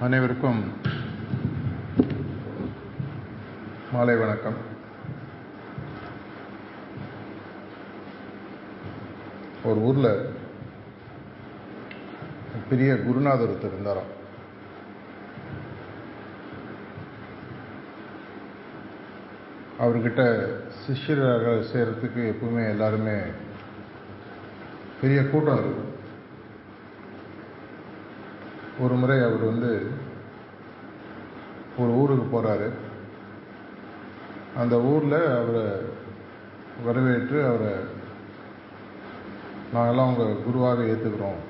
அனைவருக்கும் மாலை வணக்கம். ஒரு ஊரில் பெரிய குருநாதர் ஒருத்தர் இருந்தாராம். அவர்கிட்ட சிஷ்யராக சேர்றதுக்கு எப்பவுமே எல்லாருமே பெரிய கூட்டம் இருக்கும் ஒரு முறை அவர் வந்து ஒரு ஊருக்கு போகிறாரு அந்த ஊரில் அவரை வரவேற்று அவரை நாங்கள்லாம் உங்கள் குருவாக ஏற்றுக்கிறோம்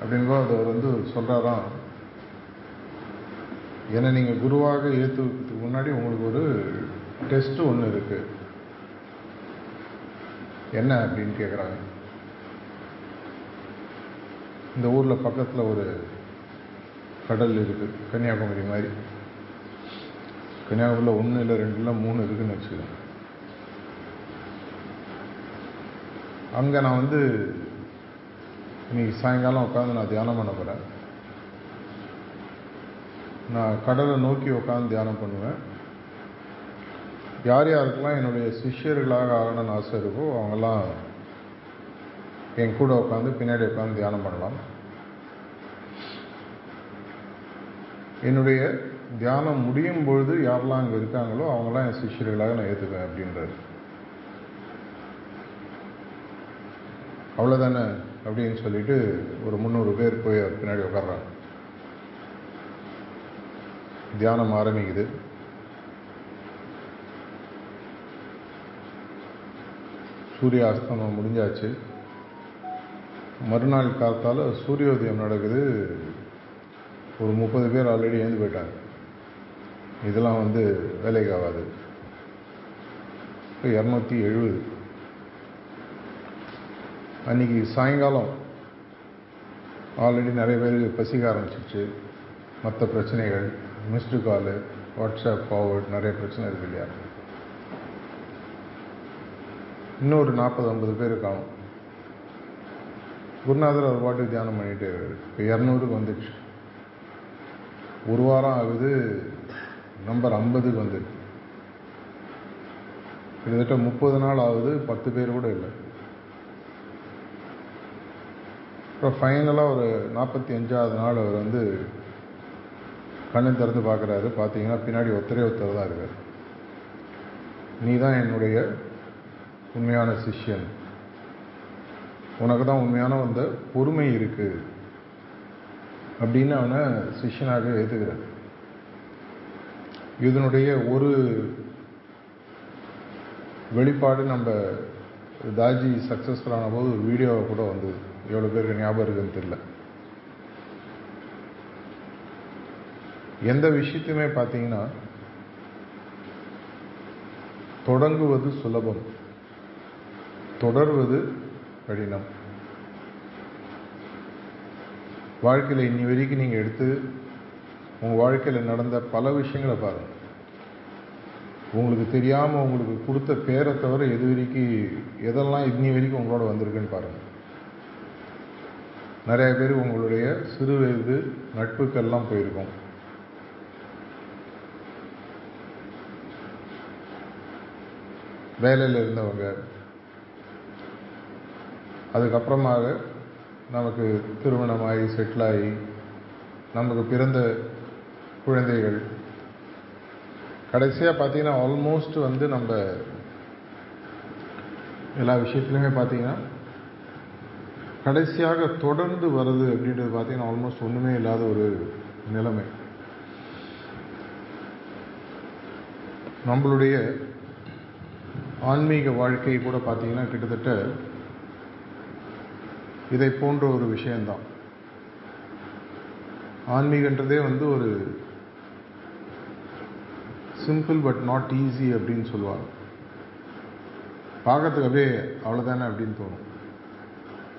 அப்படின்போது அவர் வந்து சொல்கிறாராம் என்னை நீங்கள் குருவாக ஏற்றுக்கிறதுக்கு முன்னாடி உங்களுக்கு ஒரு டெஸ்ட் ஒன்று இருக்குது என்ன? அப்படின்னு கேட்குறாங்க இந்த ஊரில் பக்கத்தில் ஒரு கடல் இருக்குது கன்னியாகுமரி மாதிரி. கன்னியாகுமரியில் ஒன்று இல்லை ரெண்டு இல்லை மூணு இருக்குதுன்னு வச்சுக்கோங்க. அங்கே நான் வந்து இன்னைக்கு சாயங்காலம் உட்காந்து நான் தியானம் பண்ண போகிறேன் நான் கடலை நோக்கி உட்காந்து தியானம் பண்ணுவேன். யார் யாருக்கெல்லாம் என்னுடைய சிஷ்யர்களாக ஆகணும்னு ஆசை இருக்கோ அவங்கெல்லாம் என் கூட உட்காந்து பின்னாடி உட்காந்து தியானம் பண்ணலாம். என்னுடைய தியானம் முடியும் பொழுது யாரெல்லாம் அங்கே இருக்காங்களோ அவங்களாம் என் சிஷ்யர்களாக நான் ஏற்றுக்குவேன் அப்படின்றாரு. அவ்வளோதானே அப்படின்னு சொல்லிட்டு ஒரு முந்நூறு பேர் போய் பின்னாடி உட்கார்றாங்க. தியானம் ஆரம்பிக்குது. சூரிய அஸ்தமனம் முடிஞ்சாச்சு. மறுநாள் காத்தால் சூரியோதயம் நடக்குது. ஒரு முப்பது பேர் ஆல்ரெடி எழுந்து போயிட்டாங்க. இதெல்லாம் வந்து வேலைக்கு ஆகாது இப்போ இரநூத்தி எழுபது அன்றைக்கி சாயங்காலம் ஆல்ரெடி நிறைய பேருக்கு பசிக்க ஆரம்பிச்சிருச்சு. மற்ற பிரச்சனைகள் மிஸ்டு காலு வாட்ஸ்அப் ஃபார்வர்ட் நிறைய பிரச்சனை இருக்கு இல்லையா? இன்னொரு நாற்பது ஐம்பது பேர் காணும் குருநாதர் அவர் பாட்டுக்கு தியானம் பண்ணிகிட்டே இப்போ இரநூறுக்கு வந்துடுச்சு ஒரு வாரம் ஆகுது நம்பர் ஐம்பதுக்கு வந்துடுச்சு கிட்டத்தட்ட முப்பது நாள் ஆகுது பத்து பேர் கூட இல்லை. அப்புறம் ஃபைனலாக ஒரு நாற்பத்தி அஞ்சாவது நாள் அவர் வந்து கண்ணை திறந்து பார்க்குறாரு பார்த்தீங்கன்னா பின்னாடி ஒத்தரே ஒருத்தர் தான் இருக்கார். நீ தான் என்னுடைய உண்மையான சிஷ்யன். உனக்கு தான் உண்மையான அந்த பொறுமை இருக்கு அப்படின்னு அவனை சிஷ்யனாக ஏற்றுக்கிறார் இதனுடைய ஒரு வெளிப்பாடு நம்ம தாஜி சக்ஸஸ்ஃபுல்லான போது வீடியோவை கூட வந்தது. எவ்வளோ பேருக்கு ஞாபகம் இருக்குன்னு தெரியல. எந்த விஷயத்தையுமே பார்த்தீங்கன்னா தொடங்குவது சுலபம். தொடர்வது கடினம். வாழ்க்கையில் இன்னி வரைக்கும் நீங்கள் எடுத்து உங்கள் வாழ்க்கையில் நடந்த பல விஷயங்களை பாருங்கள் உங்களுக்கு தெரியாமல் உங்களுக்கு கொடுத்த பேரை தவிர எது வரைக்கும் எதெல்லாம் இன்னி வரைக்கும் உங்களோட வந்திருக்குன்னு பாருங்கள் நிறைய பேர் உங்களுடைய சிறு வயது நட்புக்கெல்லாம் போயிருக்கோம். வேலையில் இருந்தவங்க அதுக்கப்புறமாக நமக்கு திருமணமாகி செட்டிலாகி நமக்கு பிறந்த குழந்தைகள். கடைசியாக பார்த்தீங்கன்னா ஆல்மோஸ்ட் வந்து நம்ம எல்லா விஷயத்துலையுமே பார்த்தீங்கன்னா கடைசியாக தொடர்ந்து வருது அப்படின்றது பார்த்தீங்கன்னா ஆல்மோஸ்ட் ஒன்றுமே இல்லாத ஒரு நிலைமை. நம்மளுடைய ஆன்மீக வாழ்க்கை கூட பார்த்தீங்கன்னா கிட்டத்தட்ட இதை போன்ற ஒரு விஷயந்தான். ஆன்மீகன்றதே வந்து ஒரு சிம்பிள் பட் நாட் ஈஸி அப்படின்னு சொல்லுவாங்க. பார்க்கறதுக்கு அப்படியே அவ்வளோதானே அப்படின்னு தோணும்.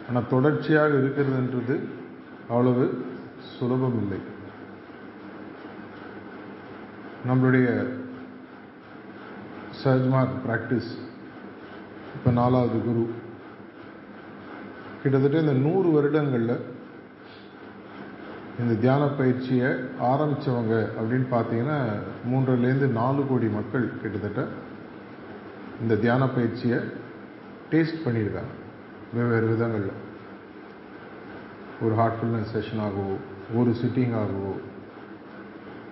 ஆனால் தொடர்ச்சியாக இருக்கிறதுன்றது அவ்வளவு சுலபம் இல்லை. நம்மளுடைய சஹஜ்மார்க் ப்ராக்டிஸ் இப்போ நாலாவது குரு. கிட்டத்தட்ட இந்த நூறு வருடங்களில் இந்த தியான பயிற்சியை ஆரம்பித்தவங்க அப்படின்னு பார்த்தீங்கன்னா மூன்றுலேருந்து நாலு கோடி மக்கள் கிட்டத்தட்ட இந்த தியான பயிற்சியை டேஸ்ட் பண்ணியிருக்காங்க. வெவ்வேறு விதங்களில். ஒரு ஹார்ட்ஃபுல்னஸ் செஷன் ஆகவோ ஒரு சிட்டிங் ஆகவோ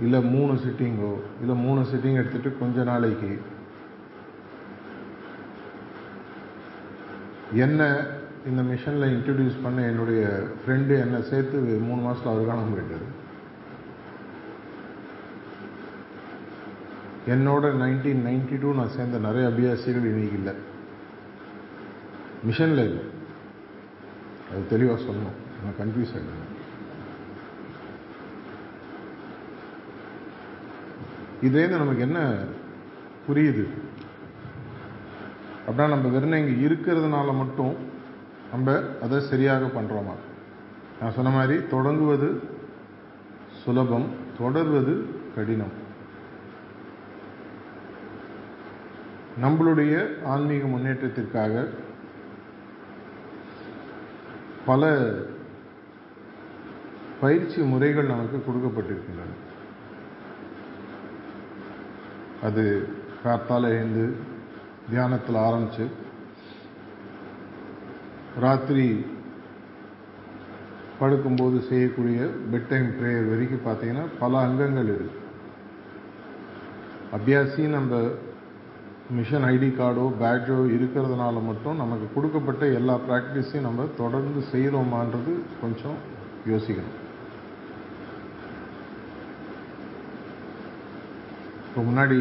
இல்லை மூணு சிட்டிங்கோ இல்லை மூணு சிட்டிங் எடுத்துகிட்டு கொஞ்ச நாளைக்கு என்ன இந்த மிஷனில் இன்ட்ரடியூஸ் பண்ண என்னுடைய ஃப்ரெண்டு என்னை சேர்த்து மூணு மாதத்தில் அவர் காணாமல் போயிட்டார். என்னோட நைன்டீன் நைன்டி டூ நான் சேர்ந்த நிறைய அபியாசிகள் இன்னைக்கு இல்லை. மிஷனில் இல்லை. அது தெளிவாக சொல்லணும். நான் கன்ஃபியூஸ் ஆகிடுவேன் இதுலேருந்து நமக்கு என்ன புரியுது? அப்படின்னா நம்ம வெறும் இங்கே இருக்கிறதுனால மட்டும் நம்ம அதை சரியாக பண்ணுறோமா நான் சொன்ன மாதிரி தொடங்குவது சுலபம் தொடர்வது கடினம். நம்மளுடைய ஆன்மீக முன்னேற்றத்திற்காக பல பயிற்சி முறைகள் நமக்கு கொடுக்கப்பட்டிருக்கின்றன. அது காத்தால் எழுந்து தியானத்தில் ஆரம்பிச்சு ராத்திரி படுக்கும்போது செய்யக்கூடிய பெட் டைம் ப்ரேயர் வரைக்கும் பார்த்தீங்கன்னா பல அங்கங்கள் இருக்கு. அபியாசி நம்ம மிஷன் ஐடி கார்டோ பேட்ஜோ இருக்கிறதுனால மட்டும் நமக்கு கொடுக்கப்பட்ட எல்லா ப்ராக்டிஸையும் நம்ம தொடர்ந்து செய்கிறோமான்றது கொஞ்சம் யோசிக்கணும். இப்போ முன்னாடி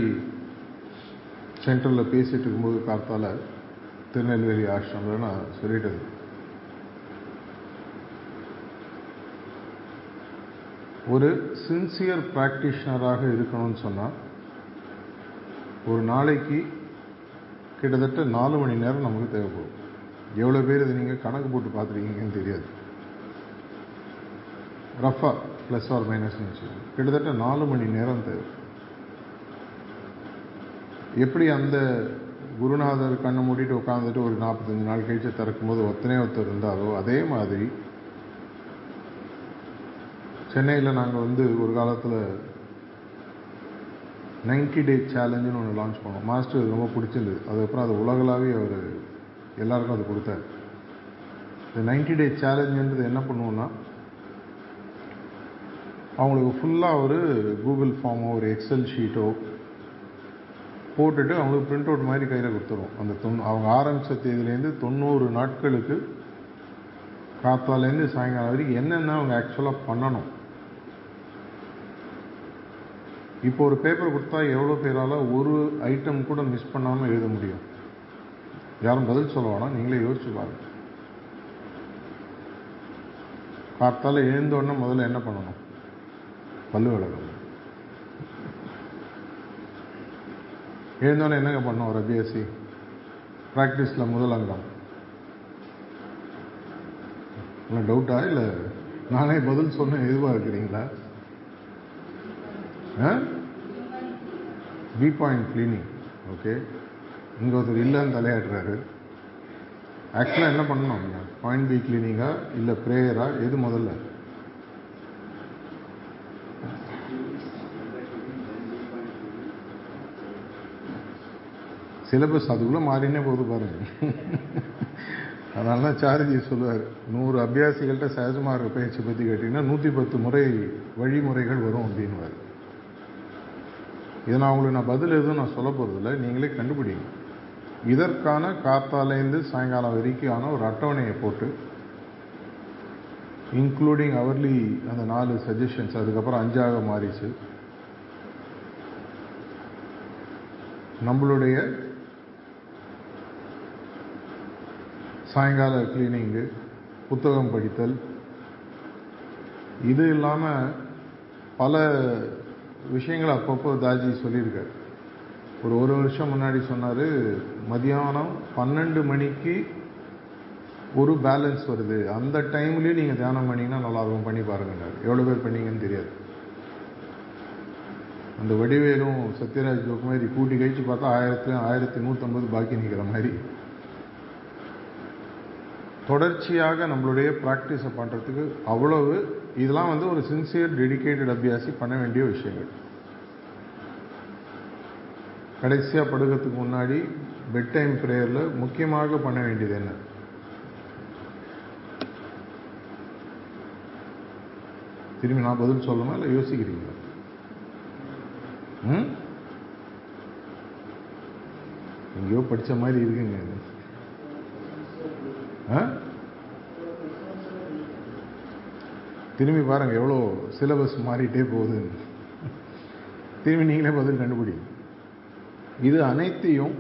சென்டரில் பேசிகிட்டு இருக்கும்போது காத்தால திருநெல்வேலி ஆசிரமில் நான் சொல்லிட்டது. ஒரு சின்சியர் ப்ராக்டிஷனராக இருக்கணும்னு சொன்னால் ஒரு நாளைக்கு கிட்டத்தட்ட நாலு மணி நேரம் நமக்கு தேவைப்படும். எவ்வளோ பேர் இதை நீங்கள் கணக்கு போட்டு பார்த்துருக்கீங்கன்னு தெரியாது. ரஃபா ப்ளஸ் ஆர் மைனஸ்னு வச்சுக்கோங்க. கிட்டத்தட்ட நாலு மணி நேரம் தேவை. எப்படி அந்த குருநாதர் கண்ணை மூடிட்டு உட்காந்துட்டு ஒரு நாற்பத்தஞ்சு நாள் கழிச்சு திறக்கும்போது ஒத்தனை ஒருத்தர் இருந்தாரோ அதே மாதிரி சென்னையில் நாங்கள் வந்து ஒரு காலத்தில் நைன்டி டே சேலஞ்சுன்னு ஒன்று லான்ச் பண்ணோம். மாஸ்டர் ரொம்ப பிடிச்சிருந்தது. அதுக்கப்புறம் அது உலகளாவே அவர் எல்லாருக்கும் அது கொடுத்தார். இந்த நைன்டி டே சேலஞ்சுன்றது என்ன பண்ணுவோன்னா அவங்களுக்கு ஃபுல்லாக ஒரு கூகுள் ஃபார்மோ ஒரு எக்ஸல் ஷீட்டோ போட்டுட்டு அவங்களுக்கு பிரிண்ட் அவுட் மாதிரி கையில் கொடுத்துருவோம் அந்த தொன் அவங்க ஆரம்பித்த தேதியிலேருந்து தொண்ணூறு நாட்களுக்கு காத்தாலேருந்து சாயங்காலம் வரைக்கும் என்னென்ன அவங்க ஆக்சுவலாக பண்ணணும். இப்போ ஒரு பேப்பர் கொடுத்தா எவ்வளோ பேரால் ஒரு ஐட்டம் கூட மிஸ் பண்ணாமல் எழுத முடியும். யாரும் பதில் சொல்லுவானா நீங்களே யோசிச்சு பாருங்க. காத்தால எழுந்தோடனே முதல்ல என்ன பண்ணணும்? பல்லு விளக்கணும். எழுந்தோடனே என்னங்க பண்ணோம் ஒரு ப்ராக்டிஸில் முதல் அங்கம். இல்லை டவுட்டா இல்லை நானே பதில் சொன்ன எதுவாக இருக்கிறீங்களா? பி பாயிண்ட் கிளீனிங் ஓகே இங்கே ஒருத்தர் இல்லைன்னு தலையாடுறாரு ஆக்சுவலாக என்ன பண்ணணும்? பாயிண்ட் பி கிளீனிங்கா இல்லை ப்ரேயரா எது முதல்ல? சிலபஸ் அதுக்குள்ளே மாறினே போகுது பாருங்க. அதனால தான் சொல்லுவார் நூறு அபியாசிகள்கிட்ட சகஜமாக பயிற்சி பற்றி கேட்டிங்கன்னா நூற்றி பத்து முறை வழிமுறைகள் வரும் அப்படின்வார் இதை நான் உங்களுக்கு நான் பதில் எதுவும் நான் சொல்ல போகிறதில்ல நீங்களே கண்டுபிடிங்க. இதற்கான காத்தாலேருந்து சாயங்காலம் வரைக்கான ஒரு அட்டவணையை போட்டு இன்க்ளூடிங் அவர்லி அந்த நாலு சஜஷன்ஸ் அதுக்கப்புறம் அஞ்சாக மாறிச்சு. நம்மளுடைய சாயங்கால கிளீனிங்கு புத்தகம் படித்தல். இது இல்லாமல் பல விஷயங்கள் அப்பப்போ தாஜி சொல்லியிருக்காரு. ஒரு ஒரு வருஷம் முன்னாடி சொன்னார் மதியானம் பன்னெண்டு மணிக்கு ஒரு பேலன்ஸ் வருது. அந்த டைம்லேயும் நீங்கள் தியானம் பண்ணிங்கன்னா நல்லாயிருக்கும் பண்ணி பாருங்கன்னாரு. எவ்வளோ பேர் பண்ணீங்கன்னு தெரியாது. அந்த வடிவேலும் சத்யராஜ் ஜோக்கு மாதிரி கூட்டி கழிச்சு பார்த்தா ஆயிரத்து ஆயிரத்தி நூற்றம்பது பாக்கி நிற்கிற மாதிரி. தொடர்ச்சியாக நம்மளுடைய ப்ராக்டிஸை பண்ணுறதுக்கு அவ்வளவு இதெல்லாம் வந்து ஒரு சின்சியர் டெடிகேட்டட் அபியாசி பண்ண வேண்டிய விஷயங்கள். கடைசியாக படுக்கிறதுக்கு முன்னாடி பெட் டைம் ப்ரேயரில் முக்கியமாக பண்ண வேண்டியது என்ன? திரும்பி நான் பதில் சொல்லணுமா இல்லை யோசிக்கிறீங்களா? ம்? எங்கேயோ படித்த மாதிரி இருக்குங்க. திரும்பி பாருங்க எவ்வளோ சிலபஸ் மாறிட்டே போகுதுன்னு திரும்பி நீங்களே பதில் கண்டுபிடி இது அனைத்தையும்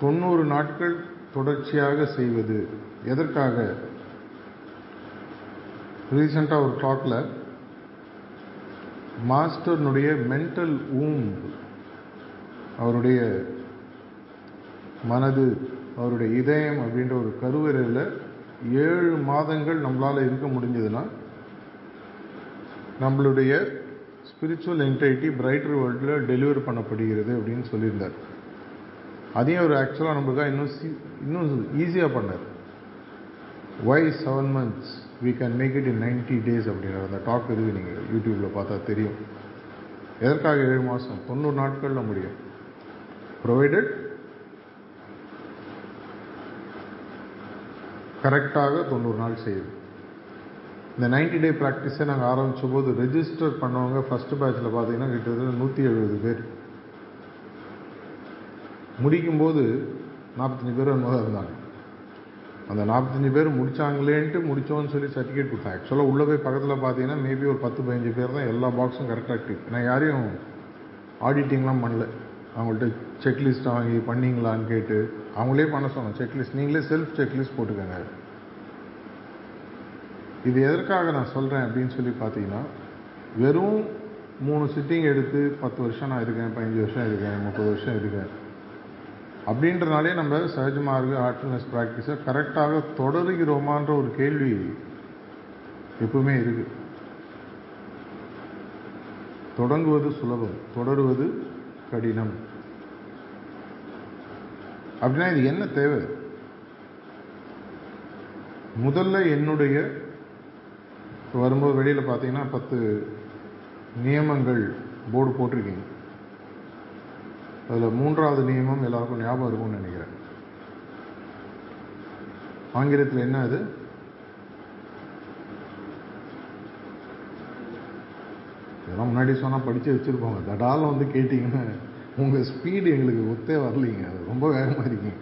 தொண்ணூறு நாட்கள் தொடர்ச்சியாக செய்வது. எதற்காக? ரீசெண்டாக ஒரு டாக்கில் மாஸ்டர்னுடைய மென்டல் ஊம் அவருடைய மனது அவருடைய இதயம் அப்படின்ற ஒரு கருவறையில் ஏழு மாதங்கள் நம்மளால் இருக்க முடிஞ்சதுன்னா நம்மளுடைய ஸ்பிரிச்சுவல் என்டைட்டி பிரைட்டர் வேர்ல்டில் டெலிவர் பண்ணப்படுகிறது அப்படின்னு சொல்லியிருந்தார். அதையும் அவர் ஆக்சுவலாக நம்மளுக்காக இன்னும் இன்னும் ஈஸியாக பண்ணார். Why seven months we can make it in ninety days அப்படிங்கிற அந்த டாக் இருக்குது நீங்கள் யூடியூப்பில் பார்த்தா தெரியும். எதற்காக ஏழு மாதம் தொண்ணூறு நாட்களில் முடியும். ப்ரொவைடட் கரெக்டாக தொண்ணூறு நாள் செய்யுது. இந்த நைன்டி டே ப்ராக்டிஸை நாங்கள் ஆரம்பித்த போது ரெஜிஸ்டர் பண்ணவங்க ஃபஸ்ட்டு பேட்சில் பார்த்தீங்கன்னா கிட்டத்தட்ட நூற்றி எழுபது பேர். முடிக்கும்போது நாற்பத்தஞ்சு பேர் முதல் இருந்தாங்க. அந்த நாற்பத்தஞ்சு பேர் முடிச்சாங்களேன்ட்டு முடித்தோன்னு சொல்லி சர்டிஃபிகேட் கொடுத்தாங்க ஆக்சுவலாக உள்ளே போய் பக்கத்தில் பார்த்தீங்கன்னா மேபி ஒரு பத்து பதினஞ்சு பேர் தான் எல்லா பாக்ஸும் கரெக்டாக இருக்குது நான் யாரையும் ஆடிட்டிங்லாம் பண்ணல. அவங்கள்ட்ட செக்லிஸ்ட் வாங்கி பண்ணீங்களான்னு கேட்டு அவங்களே பண்ண சொன்னோம். செக்லிஸ்ட் நீங்களே செல்ஃப் செக்லிஸ்ட் போட்டுக்கோங்க. இது எதற்காக நான் சொல்கிறேன் அப்படின்னு சொல்லி பார்த்தீங்கன்னா வெறும் மூணு சிட்டிங் எடுத்து பத்து வருஷம் நான் இருக்கேன் பதினஞ்சு வருஷம் இருக்கேன் முப்பது வருஷம் இருக்கேன். அப்படின்றனாலே நம்ம சகஜமாக ஆர்ட்னஸ் ப்ராக்டிஸை கரெக்டாக தொடருகிறோமான்ற ஒரு கேள்வி எப்பவுமே இருக்குது தொடங்குவது சுலபம் தொடருவது கடினம். அப்படின்னா இது என்ன தேவை? முதல்ல என்னுடைய இப்போ வரும்போது வெளியில் பார்த்தீங்கன்னா பத்து நியமங்கள் போர்டு போட்டிருக்கீங்க. அதில் மூன்றாவது நியமம் எல்லாருக்கும் ஞாபகம் இருக்கும்னு நினைக்கிறேன். ஆங்கிலத்தில் என்ன அது? இதெல்லாம் முன்னாடி சொன்னால் படித்து வச்சுருப்போங்க. தடால் வந்து கேட்டிங்கன்னா உங்கள் ஸ்பீடு எங்களுக்கு ஒத்தே வரலைங்க. அது ரொம்ப வேகமாக இருக்கீங்க.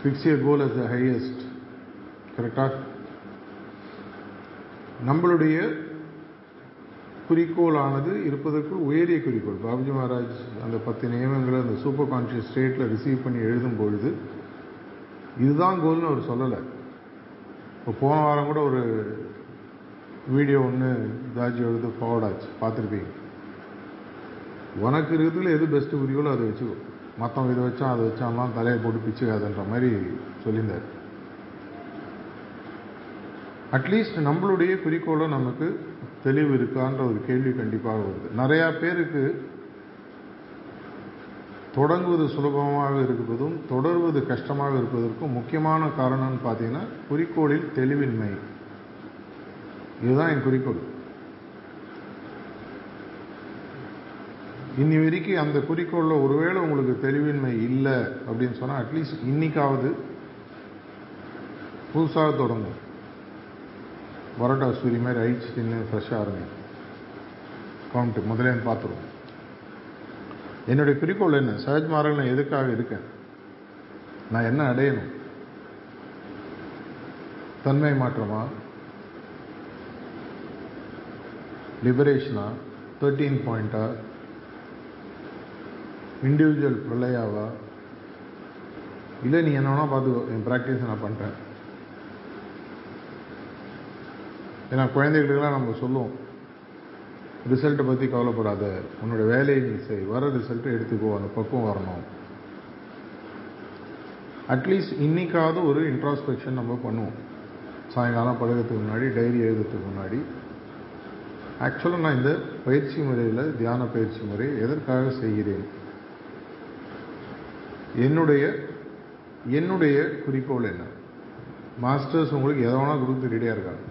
Fix a goal as the highest கரெக்டாக நம்மளுடைய குறிக்கோளானது இருப்பதற்குள் உயரிய குறிக்கோள். பாபுஜி மகாராஜ் அந்த பத்து நியமங்களை அந்த சூப்பர் கான்ஷியஸ் ஸ்டேட்டில் ரிசீவ் பண்ணி எழுதும் பொழுது இதுதான் கோல்னு அவர் சொல்லலை. இப்போ போன வாரம் கூட ஒரு வீடியோ ஒன்று தாஜி எழுது ஃபார்வர்ட் ஆச்சு. பார்த்துருப்பீங்க. உனக்கு இருக்கிறதுல எது பெஸ்ட்டு குறிக்கோளோ அதை வச்சுக்கோ. மற்றவங்க இதை வச்சா அதை வச்சாலாம் தலையை போட்டு பிச்சுக்காதுன்ற மாதிரி சொல்லியிருந்தார். அட்லீஸ்ட் நம்மளுடைய குறிக்கோளும் நமக்கு தெளிவு இருக்கான்ற ஒரு கேள்வி கண்டிப்பாக வருது. நிறையா பேருக்கு தொடங்குவது சுலபமாக இருப்பதும் தொடர்வது கஷ்டமாக இருப்பதற்கும் முக்கியமான காரணம்னு பார்த்தீங்கன்னா குறிக்கோளில் தெளிவின்மை. இதுதான் என் குறிக்கோள். இன்னி வரைக்கும் அந்த குறிக்கோளில் ஒருவேளை உங்களுக்கு தெளிவின்மை இல்லை அப்படின்னு சொன்னால் அட்லீஸ்ட் இன்னைக்காவது புதுசாக தொடங்கும். பரோட்டா சூரி மாதிரி அழிச்சு தின்னு ஃப்ரெஷ்ஷாக இருங்க கவுண்ட்டு முதலே பார்த்துருவோம் என்னுடைய குறிக்கோள் என்ன? சஹஜ் மார்கில் நான் எதுக்காக இருக்கேன்? நான் என்ன அடையணும்? தன்மை மாற்றமா? லிபரேஷனா தேர்ட்டீன் பாயிண்டா இண்டிவிஜுவல் பிரளயாவா இல்லை நீ என்ன வேணால் பார்த்துக்கோ. என் ப்ராக்டிஸ் நான் பண்ணுறேன் ஏன்னா குழந்தைகளுக்கெல்லாம் நம்ம சொல்லுவோம் ரிசல்ட்டை பற்றி கவலைப்படாத உன்னோட வேலையை நீ செய் வர ரிசல்ட்டை எடுத்துக்கோ அந்த பக்கம் வரணும். அட்லீஸ்ட் இன்னைக்காவது ஒரு இன்ட்ராஸ்பெக்ஷன் நம்ம பண்ணுவோம். சாயங்காலம் பழகிறதுக்கு முன்னாடி டைரி எழுதுறதுக்கு முன்னாடி. ஆக்சுவலாக நான் இந்த பயிற்சி முறையில் தியான பயிற்சி முறை எதற்காக செய்கிறேன்? என்னுடைய என்னுடைய குறிக்கோள் என்ன? மாஸ்டர்ஸ் உங்களுக்கு எதை வேணால் கொடுத்து ரெடியாக இருக்காங்க.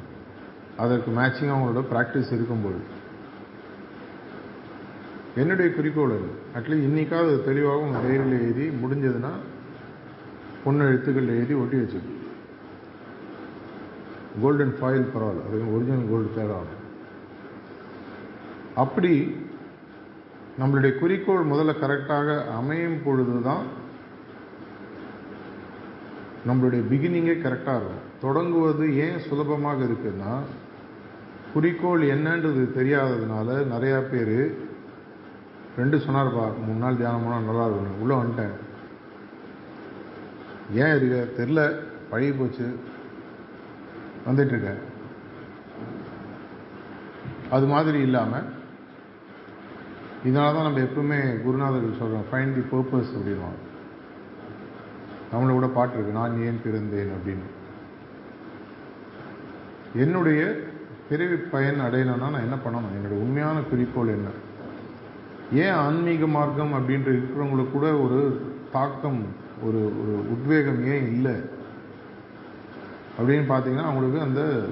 அதற்கு மேட்சிங்காக அவங்களோட ப்ராக்டிஸ் இருக்கும்போது. என்னுடைய குறிக்கோள் அது அட்லீஸ்ட் இன்னைக்காவது அது தெளிவாக உங்கள் டைரியில் எழுதி முடிஞ்சதுன்னா பொண்ணு எழுத்துக்கள் எழுதி ஒட்டி வச்சுக்கணும். கோல்டன் ஃபாயில் பரவாயில்ல அது ஒரிஜினல் கோல்டு தேடாகும் அப்படி நம்மளுடைய குறிக்கோள் முதல்ல கரெக்டாக அமையும் பொழுது தான் நம்மளுடைய பிகினிங்கே கரெக்டாக இருக்கும் தொடங்குவது ஏன் சுலபமாக இருக்குன்னா குறிக்கோள் என்னன்றது தெரியாததுனால நிறையா பேர் ரெண்டு சொன்னார்ப்பா மூணு நாள் தியானம் போனால் நல்லா இருக்கும் உள்ளே வந்துட்டேன். ஏன் இருக்க தெரில பழகி போச்சு. வந்துட்டுருக்கேன் அது மாதிரி இல்லாமல் இதனால தான் நம்ம எப்பவுமே குருநாதர்கள் சொல்கிறோம் ஃபைண்ட் தி பர்பஸ் அப்படின்வாங்க நம்மளை கூட பாட்டு இருக்கு நான் ஏன் பிறந்தேன் அப்படின்னு. என்னுடைய பிறவி பயன் அடையணும்னா நான் என்ன பண்ணணும்? என்னுடைய உண்மையான குறிக்கோள் என்ன? ஏன் ஆன்மீக மார்க்கம் அப்படின்ற இருக்கிறவங்களுக்கு கூட ஒரு தாக்கம் ஒரு ஒரு உத்வேகம் ஏன் இல்லை? அப்படின்னு பார்த்தீங்கன்னா அவங்களுக்கு அந்த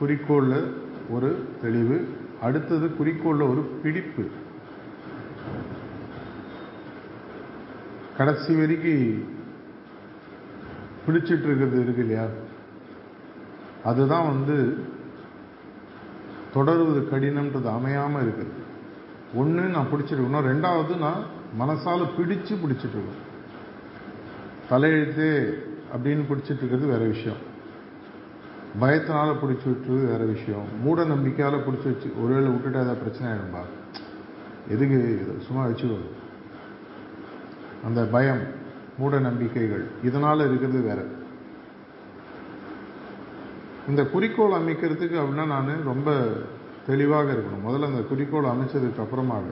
குறிக்கோளில் ஒரு தெளிவு அடுத்தது குறிக்கோளில் ஒரு பிடிப்பு. கடைசி வரைக்கும் பிடிச்சிட்டு இருக்கிறது இருக்கு இல்லையா? அதுதான் வந்து தொடருவது கடினம்ன்றது அமையாமல் இருக்குது. ஒன்று நான் பிடிச்சிருக்கணும் ரெண்டாவது நான் மனசால பிடிச்சு பிடிச்சிட்டு தலையெழுத்து அப்படின்னு பிடிச்சிட்டு இருக்கிறது வேற விஷயம். பயத்தினால பிடிச்சி விட்டுறது வேற விஷயம். மூட நம்பிக்கையால் பிடிச்சி வச்சு ஒருவேளை விட்டுட்டு ஏதாவது பிரச்சனை ஆகிடும்பா எதுக்கு சும்மா வச்சுக்கோ அந்த பயம் மூட நம்பிக்கைகள் இதனால் இருக்கிறது வேற. இந்த குறிக்கோள் அமைக்கிறதுக்கு அப்படின்னா நான் ரொம்ப தெளிவாக இருக்கணும். முதல்ல அந்த குறிக்கோள் அமைச்சதுக்கு அப்புறமாக.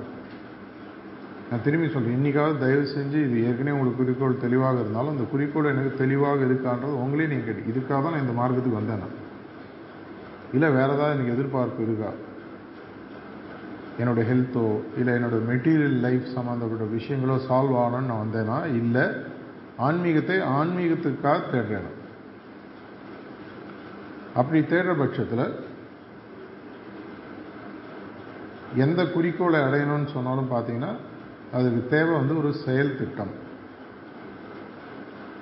நான் திரும்பி சொல்கிறேன் இன்றைக்காவது தயவு செஞ்சு இது ஏற்கனவே உங்களுக்கு குறிக்கோள் தெளிவாக இருந்தாலும் அந்த குறிக்கோள் எனக்கு தெளிவாக இருக்கான்றது உங்களே நீங்கள் கேட்டு இதுக்காக தான் நான் இந்த மார்க்கத்துக்கு வந்தேன் நான். இல்லை வேறு ஏதாவது எனக்கு எதிர்பார்ப்பு இருக்கா? என்னோடய ஹெல்த்தோ இல்லை என்னோட மெட்டீரியல் லைஃப் சம்மந்தப்பட்ட விஷயங்களோ சால்வ் ஆகணும்னு நான் வந்தேன்னா இல்லை ஆன்மீகத்தை ஆன்மீகத்துக்காக தேடுறேன்? அப்படி தேடுற பட்சத்தில் எந்த குறிக்கோளை அடையணும்னு சொன்னாலும் பார்த்தீங்கன்னா அதுக்கு தேவை வந்து ஒரு செயல் திட்டம்.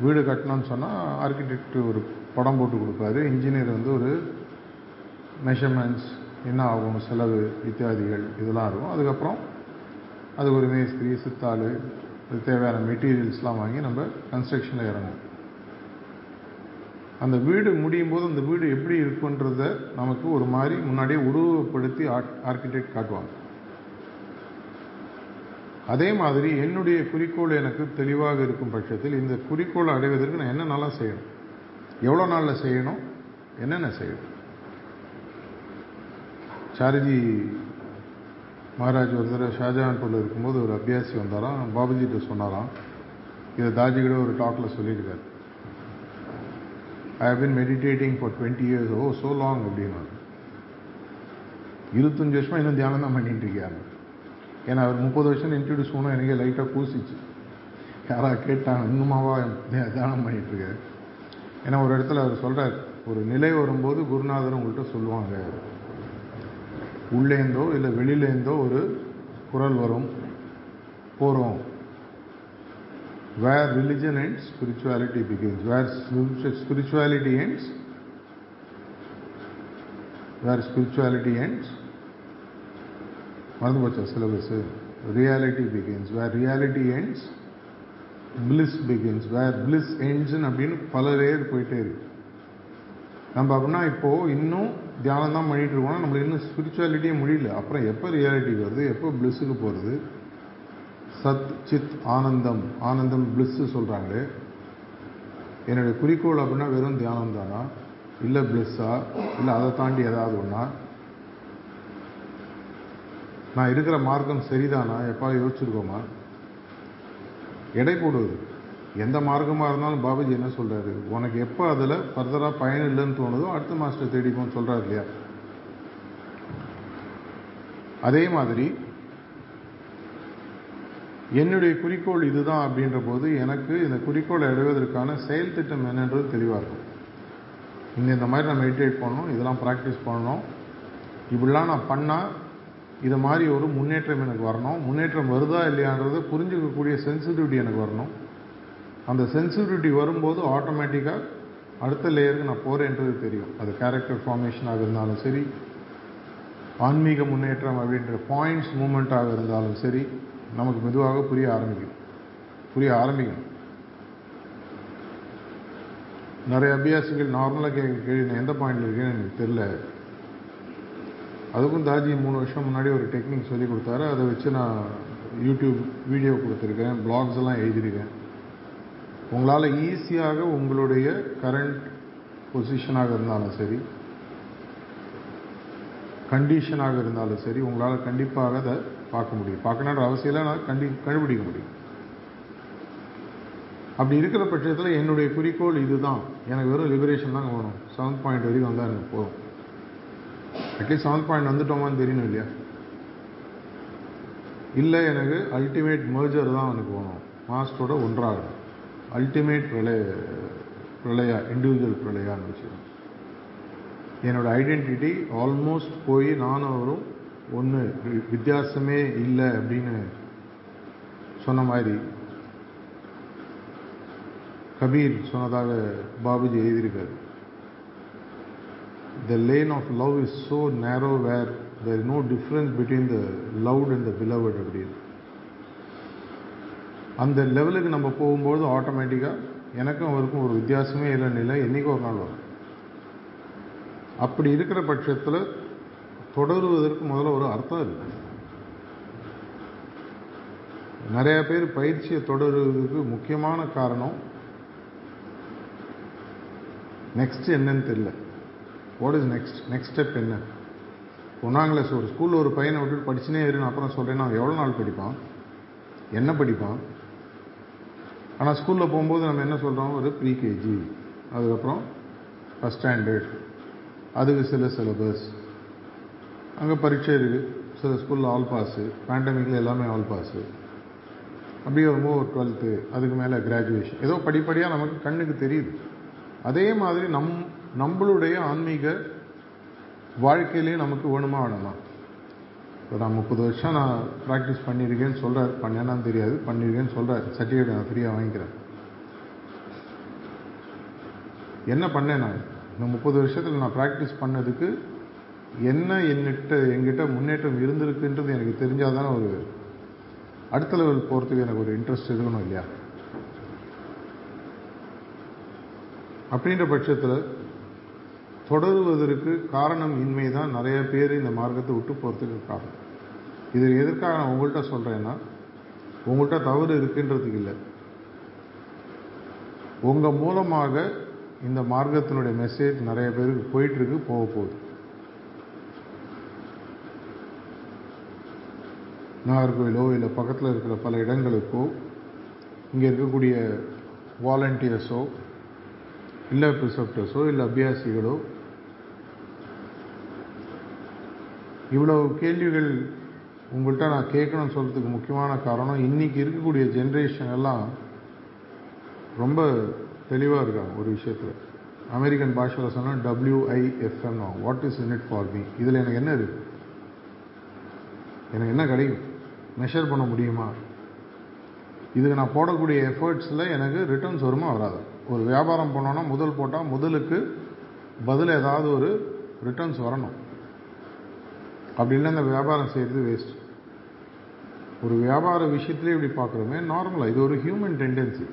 வீடு கட்டணும்னு சொன்னால் ஆர்கிடெக்ட் ஒரு படம் போட்டு கொடுப்பாரு. இன்ஜினியர் வந்து ஒரு மெஷர்மெண்ட்ஸ் என்ன ஆகும் செலவு இத்தியாதிகள் இதெல்லாம் இருக்கும். அதுக்கப்புறம் அது ஒரு மேஸ்திரி சித்தாள் அது தேவையான மெட்டீரியல்ஸ்லாம் வாங்கி நம்ம கன்ஸ்ட்ரக்ஷனில் இறங்குவோம் அந்த வீடு முடியும் போது அந்த வீடு எப்படி இருக்குன்றத நமக்கு ஒரு மாதிரி முன்னாடியே உருவப்படுத்தி ஆர்கிடெக்ட் காட்டுவாங்க. அதே மாதிரி என்னுடைய குறிக்கோள் எனக்கு தெளிவாக இருக்கும் பட்சத்தில் இந்த குறிக்கோளை அடைவதற்கு நான் என்னென்னலாம் செய்யணும்? எவ்வளோ நாளில் செய்யணும்? என்னென்ன செய்யணும்? சாரஜி மகாராஜ் ஒரு தடவை ஷாஜஹான்பூரில் இருக்கும்போது ஒரு அபியாசி வந்தாராம் பாபுஜிட்ட சொன்னாராம். இதை தாஜிகிட்ட ஒரு டாக்கில் சொல்லியிருக்காரு. I have been meditating for twenty years oh so long அப்படின்னு இருபத்தஞ்சு வருஷமாக இன்னும் தியானம் தான் பண்ணிட்டு இருக்காங்க ஏன்னா அவர் முப்பது வருஷம் இன்ட்ரடியூஸ் போனால் எனக்கே லைட்டாக பூசிச்சு. யாராக கேட்டாங்க இன்னுமாவா தியானம் பண்ணிட்டு ஏன்னா ஒரு இடத்துல அவர் சொல்கிறார் ஒரு நிலை வரும்போது குருநாதர் உங்கள்கிட்ட சொல்லுவாங்க. உள்ளேந்தோ இல்லை வெளியிலேருந்தோ ஒரு குரல் வரும் போகிறோம் where religion ends, spirituality begins. Where spirituality ends, where spirituality ends, மறந்து போச்சா syllabus reality begins where reality ends bliss begins where bliss ends அப்படின்னு பல லேயர் போயிட்டே இருக்கு. நம்ம அப்படின்னா இப்போ இன்னும் தியானம் தான் பண்ணிட்டு இருக்கோம்னா நம்மளுக்கு இன்னும் ஸ்பிரிச்சுவாலிட்டியே முடியல. அப்புறம் எப்போ ரியாலிட்டி வருது? எப்போ பிளிஸுக்கு போகிறது சத் சித் ஆனந்தம். ஆனந்தம் பிளிஸ்ஸு சொல்கிறாங்களே என்னுடைய குறிக்கோள் அப்படின்னா வெறும் தியானம் தானா? இல்லை பிளிஸ்ஸா இல்லை அதை தாண்டி ஏதாவது ஒன்றா நான் இருக்கிற மார்க்கம் சரிதானா? எப்பா யோசிச்சிருக்கோமா? எடை போடுவது. எந்த மார்க்கமாக இருந்தாலும் பாபாஜி என்ன சொல்கிறாரு உனக்கு எப்போ அதில் ஃபர்தராக பயன் இல்லைன்னு தோணுதோ அடுத்த மாஸ்டர் தேடிப்போன்னு சொல்கிறார் இல்லையா? அதே மாதிரி என்னுடைய குறிக்கோள் இதுதான் அப்படின்ற போது எனக்கு இந்த குறிக்கோளை அடைவதற்கான செயல் திட்டம் என்னன்றது தெளிவாக இருக்கும். இந்த இந்த மாதிரி நான் மெடிடேட் பண்ணணும் இதெல்லாம் ப்ராக்டிஸ் பண்ணணும். இப்படிலாம் நான் பண்ணால் இதை மாதிரி ஒரு முன்னேற்றம் எனக்கு வரணும். முன்னேற்றம் வருதா இல்லையான்றதை புரிஞ்சுக்கக்கூடிய சென்சிட்டிவிட்டி எனக்கு வரணும். அந்த சென்சிட்டிவிட்டி வரும்போது ஆட்டோமேட்டிக்காக அடுத்த லேயருக்கு நான் போகிறேன்றது தெரியும். அது கேரக்டர் ஃபார்மேஷனாக இருந்தாலும் சரி ஆன்மீக முன்னேற்றம் அப்படின்ற பாயிண்ட்ஸ் மூமெண்ட்டாக இருந்தாலும் சரி நமக்கு மெதுவாக புரிய ஆரம்பிக்கும். புரிய ஆரம்பிக்கும். நிறைய அபியாசிகள் நார்மலாக கேட்க கேள்வி நான் எந்த பாயிண்டில் இருக்கேன்னு எனக்கு தெரில அதுக்கும் தாஜி மூணு வருஷம் முன்னாடி ஒரு டெக்னிக் சொல்லி கொடுத்தாரு. அதை வச்சு நான் யூடியூப் வீடியோ கொடுத்துருக்கேன். பிளாக்ஸ் எல்லாம் எழுதியிருக்கேன். உங்களால் ஈஸியாக உங்களுடைய கரண்ட் பொசிஷனாக இருந்தாலும் சரி கண்டிஷனாக இருந்தாலும் சரி உங்களால் கண்டிப்பாக அதை பார்க்க முடியும். பார்க்கணுன்ற அவசியம் நான் கண்டி கண்டுபிடிக்க முடியும். அப்படி இருக்கிற பட்சத்தில் என்னுடைய குறிக்கோள் இதுதான். எனக்கு வெறும் லிபரேஷன் தான் வேணும். செவன்த் பாயிண்ட் வரைக்கும் வந்தால் எனக்கு போதும். அட்லீஸ்ட் செவன்த் பாயிண்ட் வந்துட்டோமான்னு தெரியணும் இல்லையா? இல்லை எனக்கு அல்டிமேட் மேஜர் தான் எனக்கு வேணும். மாஸ்டரோட ஒன்றாக அல்டிமேட் பிரளய பிரளயா இண்டிவிஜுவல் பிரளயான்னு வச்சுக்கணும் என்னோடய ஐடென்டிட்டி ஆல்மோஸ்ட் போய் நானும் அவரும் ஒன்று வித்தியாசமே இல்லை அப்படின்னு சொன்ன மாதிரி. கபீர் சொன்னதாக பாபுஜி எழுதியிருக்காரு. The lane of love is so narrow where there no difference between the loved and the beloved அப்படின்னு அந்த லெவலுக்கு நம்ம போகும்போது ஆட்டோமேட்டிக்காக எனக்கும் அவருக்கும் ஒரு வித்தியாசமே இல்லைன்னு இல்லை என்றைக்கும் ஒரு நாள் வரும். அப்படி இருக்கிற பட்சத்தில் தொடருவதற்கு முதல்ல ஒரு அர்த்தம் இருக்கு. நிறைய பேர் பயிற்சியை தொடருவதற்கு முக்கியமான காரணம் நெக்ஸ்ட் என்னன்னு தெரியல. What is next next step என்ன? ஒன்றாம் கிளாஸ் ஒரு ஸ்கூலில் ஒரு பையனை விட்டுட்டு படிச்சுனே இரு அப்புறம் சொல்கிறேன்னா அவன் எவ்வளோ நாள் படிப்பான்? என்ன படிப்பான்? ஆனால் ஸ்கூலில் போகும்போது நம்ம என்ன சொல்கிறோம் ஒரு ப்ரீகேஜி அதுக்கப்புறம் ஃபஸ்ட் ஸ்டாண்டர்ட் அதுக்கு சில சிலபஸ் அங்கே பரீட்சை இருக்குது சில ஸ்கூலில் ஆல் பாஸு பேண்டமிக்கில் எல்லாமே ஆல் பாஸு அப்படியே வரும்போது ஒரு டுவெல்த்து அதுக்கு மேலே கிராஜுவேஷன் ஏதோ படிப்படியாக நமக்கு கண்ணுக்கு தெரியுது. அதே மாதிரி நம் நம்மளுடைய ஆன்மீக வாழ்க்கையிலேயே நமக்கு வேணுமா வேணுமா? இப்போ நான் முப்பது வருஷம் நான் ப்ராக்டிஸ் பண்ணியிருக்கேன்னு சொல்கிறார் பண்ணேனான்னு தெரியாது. பண்ணியிருக்கேன்னு சொல்கிறார் சர்டிஃபிகேட் நான் ஃப்ரீயாக வாங்கிக்கிறேன். என்ன பண்ணேன் நான்? இந்த முப்பது வருஷத்தில் நான் ப்ராக்டிஸ் பண்ணதுக்கு என்ன என்னிட்ட என்கிட்ட முன்னேற்றம் இருந்திருக்குன்றது எனக்கு தெரிஞ்சால் தானே ஒரு அடுத்த லெவல் போகிறதுக்கு எனக்கு ஒரு இன்ட்ரெஸ்ட் இருக்கணும் இல்லையா? அப்படின்ற பட்சத்தில் தொடருவதற்கு காரணம் இன்மை தான் நிறைய பேர் இந்த மார்க்கத்தை விட்டு போகிறதுக்கு காரணம். இது எதற்காக நான் உங்கள்கிட்ட சொல்கிறேன்னா உங்கள்கிட்ட தவறு இருக்குன்றதுக்கு இல்லை. உங்கள் மூலமாக இந்த மார்க்கத்தினுடைய மெசேஜ் நிறைய பேருக்கு போயிட்டுருக்கு போக போகுது. நாகர்கோவிலோ இல்லை பக்கத்தில் இருக்கிற பல இடங்களுக்கோ இங்கே இருக்கக்கூடிய வாலண்டியர்ஸோ இல்லை ப்ரிசப்டர்ஸோ இல்லை அபியாசிகளோ இவ்வளவு கேள்விகள் உங்கள்கிட்ட நான் கேட்கணும்னு சொல்கிறதுக்கு முக்கியமான காரணம் இன்றைக்கி இருக்கக்கூடிய ஜென்ரேஷன் எல்லாம் ரொம்ப தெளிவாக இருக்காங்க ஒரு விஷயத்தில். அமெரிக்கன் பாஷையில் சொன்னால் WIFM what is in it for me இதில் எனக்கு என்ன இருக்குது எனக்கு என்ன கிடைக்கும்? மெஷர் பண்ண முடியுமா? இதுக்கு நான் போடக்கூடிய எஃபர்ட்ஸில் எனக்கு ரிட்டர்ன்ஸ் வருமா வராது? ஒரு வியாபாரம் பண்ணோன்னா முதல் போட்டால் முதலுக்கு பதில் ஏதாவது ஒரு ரிட்டர்ன்ஸ் வரணும். அப்படி இல்லை அந்த வியாபாரம் செய்கிறது வேஸ்ட் ஒரு வியாபார விஷயத்துலேயே இப்படி பார்க்குறோமே நார்மலாக இது ஒரு ஹியூமன் டெண்டன்சி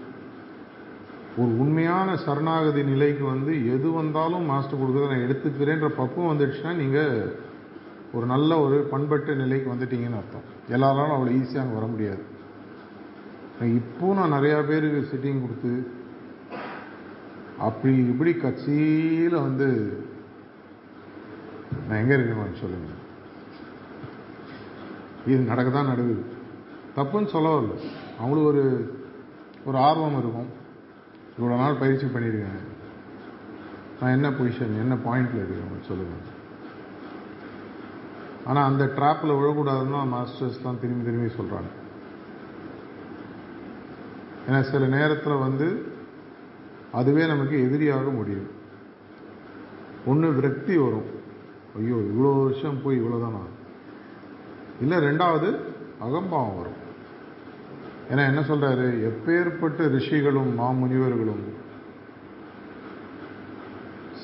ஒரு உண்மையான சரணாகதி நிலைக்கு வந்து எது வந்தாலும் மாஸ்டர் கொடுக்குறத நான் எடுத்துக்கிறேன்ற பக்குவம் வந்துடுச்சுன்னா நீங்கள் ஒரு நல்ல ஒரு பண்பட்ட நிலைக்கு வந்துட்டீங்கன்னு அர்த்தம். எல்லாராலும் அவ்வளோ ஈஸியாக அங்கே வர முடியாது. இப்போ நான் நிறையா பேருக்கு சிட்டிங் கொடுத்து அப்படி இப்படி கட்சியில் வந்து நான் எங்கே இருக்கேன் சொல்லுங்கள் இது நடக்க தான் நடக்குது. தப்புன்னு சொல்ல வரல. அவங்களுக்கு ஒரு ஒரு ஆர்வம் இருக்கும். இவ்வளோ நாள் பயிற்சி பண்ணியிருக்கேன். நான் என்ன பொசிஷன் என்ன பாயிண்டில் இருக்கேன் சொல்லுங்கள் ஆனால் அந்த ட்ராப்பில் விழக்கூடாதுன்னு மாஸ்டர்ஸ் தான் திரும்பி திரும்பி சொல்கிறாங்க ஏன்னா சில நேரத்தில் வந்து அதுவே நமக்கு எதிரியாக முடியும். ஒன்று விரக்தி வரும். ஐயோ இவ்வளோ வருஷம் போய் இவ்வளோதானா இல்லை ரெண்டாவது அகம்பாவம் வரும். ஏன்னா என்ன சொல்றாரு? எப்பேற்பட்ட ரிஷிகளும் மாமுனிவர்களும்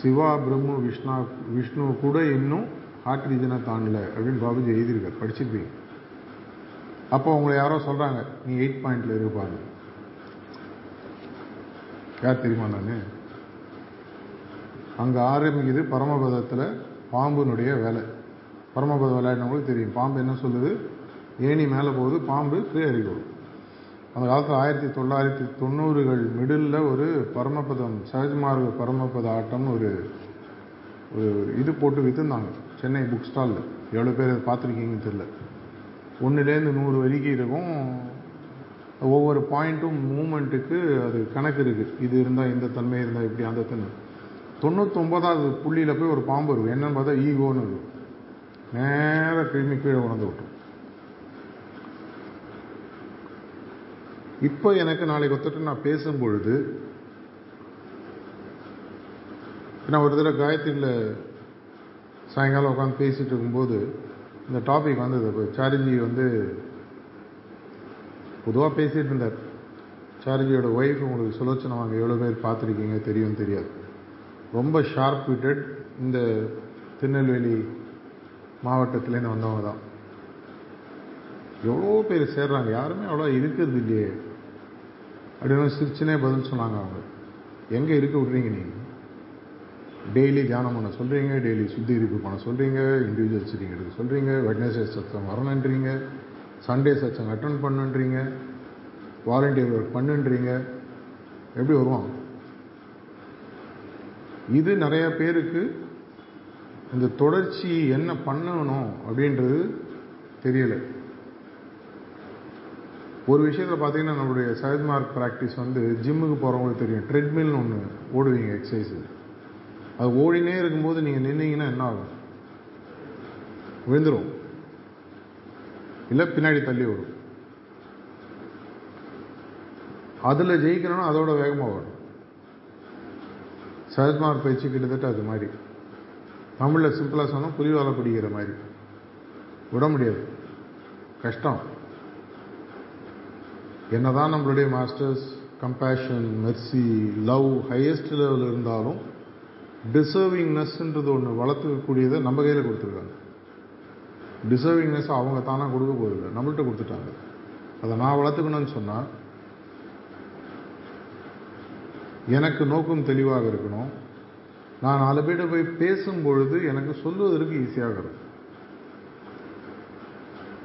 சிவா பிரம்மு விஷ்ணா விஷ்ணு கூட இன்னும் ஹார்ட் ரீஜனை தாண்டல அப்படின்னு பாபுஜி எழுதியிருக்கார் படிச்சிருப்பீங்க. அப்போ உங்களை யாரோ சொல்கிறாங்க நீ எயிட் பாயிண்டில் இருப்பாங்க யார் தெரியுமா நான்? அங்கே ஆரம்பிக்குது பரமபதத்தில் பாம்புனுடைய வேலை. பரமபதம் விளையாடினவங்களுக்கு தெரியும். பாம்பு என்ன சொல்லுது? ஏணி மேலே போகுது பாம்பு கீழே இறங்கி அந்த காலத்தில் ஆயிரத்தி தொள்ளாயிரத்தி தொண்ணூறுகள் மிடில் ஒரு பரமபதம் சகஜமார்க பரமபத ஆட்டம்னு ஒரு ஒரு இது போட்டு விற்றுந்தாங்க சென்னை புக் ஸ்டாலில் எவ்வளோ பேர் அதை பார்த்துருக்கீங்கன்னு தெரில ஒன்றுலேருந்து நூறு வரைக்கும் இருக்கும். ஒவ்வொரு பாயிண்ட்டும் மூமெண்ட்டுக்கு அது கணக்கு இருக்குது இது இருந்தால் இந்த தன்மை இருந்தால் இப்படி அந்த தன்மை. தொண்ணூத்தொம்பதாவது புள்ளியில் போய் ஒரு பாம்பு இருக்கும். என்னன்னு பார்த்தா ஈகோன்னு இருக்கும். நேராக கிருமி கீழே உணர்ந்து விட்டோம். இப்போ எனக்கு நாளைக்கு ஒத்துட்டு நான் பேசும் பொழுது நான் ஒரு தடவை காயத்ரியில் சாயங்காலம் உட்காந்து பேசிகிட்டு இருக்கும்போது இந்த டாபிக் வந்தது. இப்போ சாரிஜி வந்து பொதுவாக பேசிகிட்டு இருந்தார். சாரிஜியோட ஒய்ஃப் உங்களுக்கு சுலோச்சனை வாங்க எவ்வளோ பேர் பார்த்துருக்கீங்க தெரியும் தெரியாது. ரொம்ப ஷார்ப் விட்டட் இந்த திருநெல்வேலி மாவட்டத்துலேருந்து வந்தவங்க தான். எவ்வளோ பேர் சேர்றாங்க. யாருமே அவ்வளோ இருக்கிறது இல்லையே. அப்படின்னு சிரிச்சுனே பதில் சொன்னாங்க அவங்க. எங்கே இருக்க விட்றீங்க நீங்கள் டெய்லி தியானம் பண்ண சொல்கிறீங்க டெய்லி சுத்திகரிப்பு பண்ண சொல்கிறீங்க இண்டிவிஜுவல் சிட்டிங் எடுக்க சொல்கிறீங்க வெட்னஸ்டே சத்தம் வரணுன்றீங்க சண்டே சச்சம் அட்டன் பண்ணுன்றீங்க வாலண்டியர் ஒர்க் பண்ணுன்றீங்க எப்படி வருவான் இது நிறைய பேருக்கு இந்த தொடர்ச்சி என்ன பண்ணணும் அப்படின்றது தெரியலை. ஒரு விஷயத்தில் பார்த்தீங்கன்னா நம்மளுடைய சஹஜ்மார்க் ப்ராக்டிஸ் வந்து ஜிம்முக்கு போகிறவங்களுக்கு தெரியும். ட்ரெட்மில்னு ஒன்று ஓடுவீங்க எக்ஸசைஸு அது ஓடினே இருக்கும்போது நீங்கள் நின்னீங்கன்னா என்ன ஆகும்? விழுந்துடும் இல்லை பின்னாடி தள்ளி விடும். அதில் ஜெயிக்கணும்னா அதோட வேகமாக வரும் சரத்குமார் பயிற்சி கிட்டத்தட்ட அது மாதிரி. தமிழில் சிம்பிளாக சொன்னால் புலிவாலை பிடிக்கிற மாதிரி. விட முடியாது. கஷ்டம். என்னதான் நம்மளுடைய masters compassion mercy love highest level இருந்தாலும் டிசர்விங்னஸ்ன்றது ஒன்று வளர்த்துக்கக்கூடியதை நம்ம கையில் கொடுத்துருக்காங்க. டிசர்விங்னஸ் அவங்க தானாக கொடுக்க போதில்லை நம்மள்கிட்ட கொடுத்துட்டாங்க. அதை நான் வளர்த்துக்கணும்னு சொன்னால் எனக்கு நோக்கம் தெளிவாக இருக்கணும். நான் நாலு பேர்கிட்ட போய் பேசும் பொழுது எனக்கு சொல்லுவதற்கு ஈஸியாக இருக்கும்.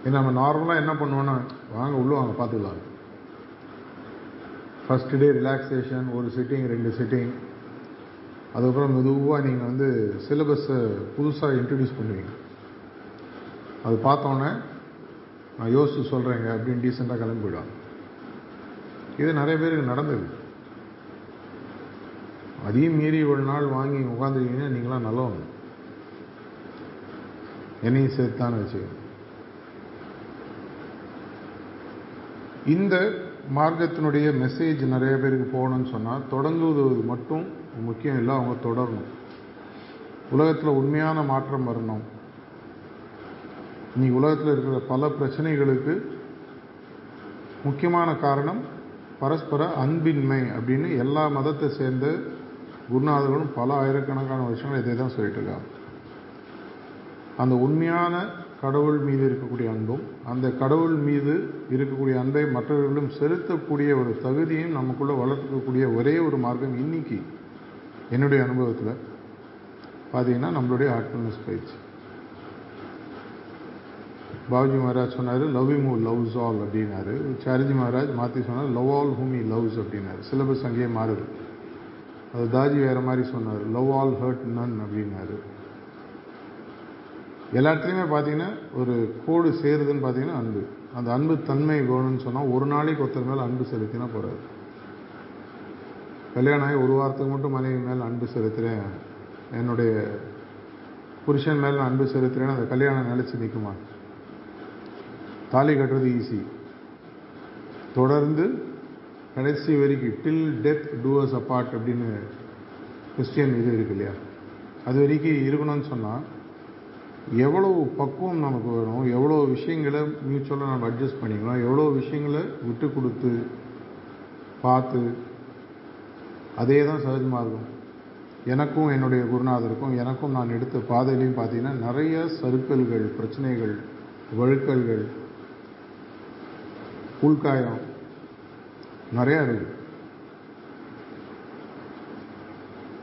ஏன்னா நம்ம நார்மலாக என்ன பண்ணுவோன்னா வாங்க உள்ள வாங்க பார்த்துக்கலாம். ஃபஸ்ட் டே ரிலாக்ஸேஷன் ஒரு சிட்டிங் ரெண்டு சிட்டிங் அதுக்கப்புறம் மெதுவாக நீங்கள் வந்து சிலபஸை புதுசாக இன்ட்ரடியூஸ் பண்ணுவீங்க. அது பார்த்தோன்னே நான் யோசித்து சொல்கிறேங்க அப்படின்னு டீசெண்டாக கிளம்பி போயிடுவாங்க. இது நிறைய பேருக்கு நடந்தது. அதையும் மீறி ஒரு நாள் வாங்கி உட்காந்துருக்கீங்கன்னா நீங்களாம் நல்லவங்க. என்னையும் சேர்த்தான்னு வச்சுக்கோங்க. இந்த மார்க்கத்தினுடைய மெசேஜ் நிறைய பேருக்கு போகணும்னு சொன்னால் தொடங்குவது மட்டும் முக்கியம் இல்லை அவங்க தொடரணும். உலகத்தில் உண்மையான மாற்றம் வரணும். நீ உலகத்தில் இருக்கிற பல பிரச்சனைகளுக்கு முக்கியமான காரணம் பரஸ்பர அன்பின்மை அப்படின்னு எல்லா மதத்தை சேர்ந்த குருநாதர்களும் பல ஆயிரக்கணக்கான வருஷங்கள் இதை தான் சொல்லிட்டு இருக்காங்க அந்த உண்மையான கடவுள் மீது இருக்கக்கூடிய அன்பும் அந்த கடவுள் மீது இருக்கக்கூடிய அன்பை மற்றவர்களும் செலுத்தக்கூடிய ஒரு தகுதியும் நமக்குள்ளே வளர்த்துக்கக்கூடிய ஒரே ஒரு மார்க்கம் இன்னைக்கு. என்னுடைய அனுபவத்தில் பார்த்தீங்கன்னா நம்மளுடைய ஆர்ட்ஃபுல்னஸ் பயிற்சி. பாபுஜி மகாராஜ் சொன்னார் லவ் இம் லவ்ஸ் ஆல் அப்படின்னாரு. சாரிஜி மகாராஜ் மாற்றி சொன்னார் love all whom he loves அப்படின்னாரு. சிலபஸ் அங்கேயே மாறுது. அது தாஜி வேறு மாதிரி சொன்னார் லவ் ஆல் ஹர்ட் நன் அப்படின்னாரு. எல்லா இடத்துலையுமே பார்த்தீங்கன்னா ஒரு கோடு சேருதுன்னு பார்த்தீங்கன்னா அன்பு. அந்த அன்பு தன்மை வேணும்னு சொன்னால் ஒரு நாளைக்கு ஒருத்தர் மேலே அன்பு செலுத்தினா போகிறாரு கல்யாணம் ஆகி ஒரு வாரத்துக்கு மட்டும் மனைவி மேலே அன்பு செலுத்துகிறேன் என்னுடைய புருஷன் மேலே அன்பு செலுத்துகிறேன்னு அந்த கல்யாணம் நிலைச்சு நிற்குமா தாலி கட்டுறது ஈஸி தொடர்ந்து கடைசி வரைக்கும் till death do us apart அப்படின்னு கிறிஸ்டியன் இது இருக்கு இல்லையா? அது வரைக்கும் இருக்கணும்னு சொன்னால் எவ்வளவு பக்குவம் நமக்கு வரும் எவ்வளோ விஷயங்களை மியூச்சுவலாக நம்ம அட்ஜஸ்ட் பண்ணிக்கணும் எவ்வளோ விஷயங்களை விட்டு கொடுத்து பார்த்து அதே தான் சகஜ மார்க்கம் எனக்கும் என்னுடைய குருநாதருக்கும் எனக்கும் நான் எடுத்த பாதையிலையும் பார்த்தீங்கன்னா நிறைய சறுக்கல்கள் பிரச்சனைகள் வழுக்கல்கள் உள்காயம் நிறையா இருக்குது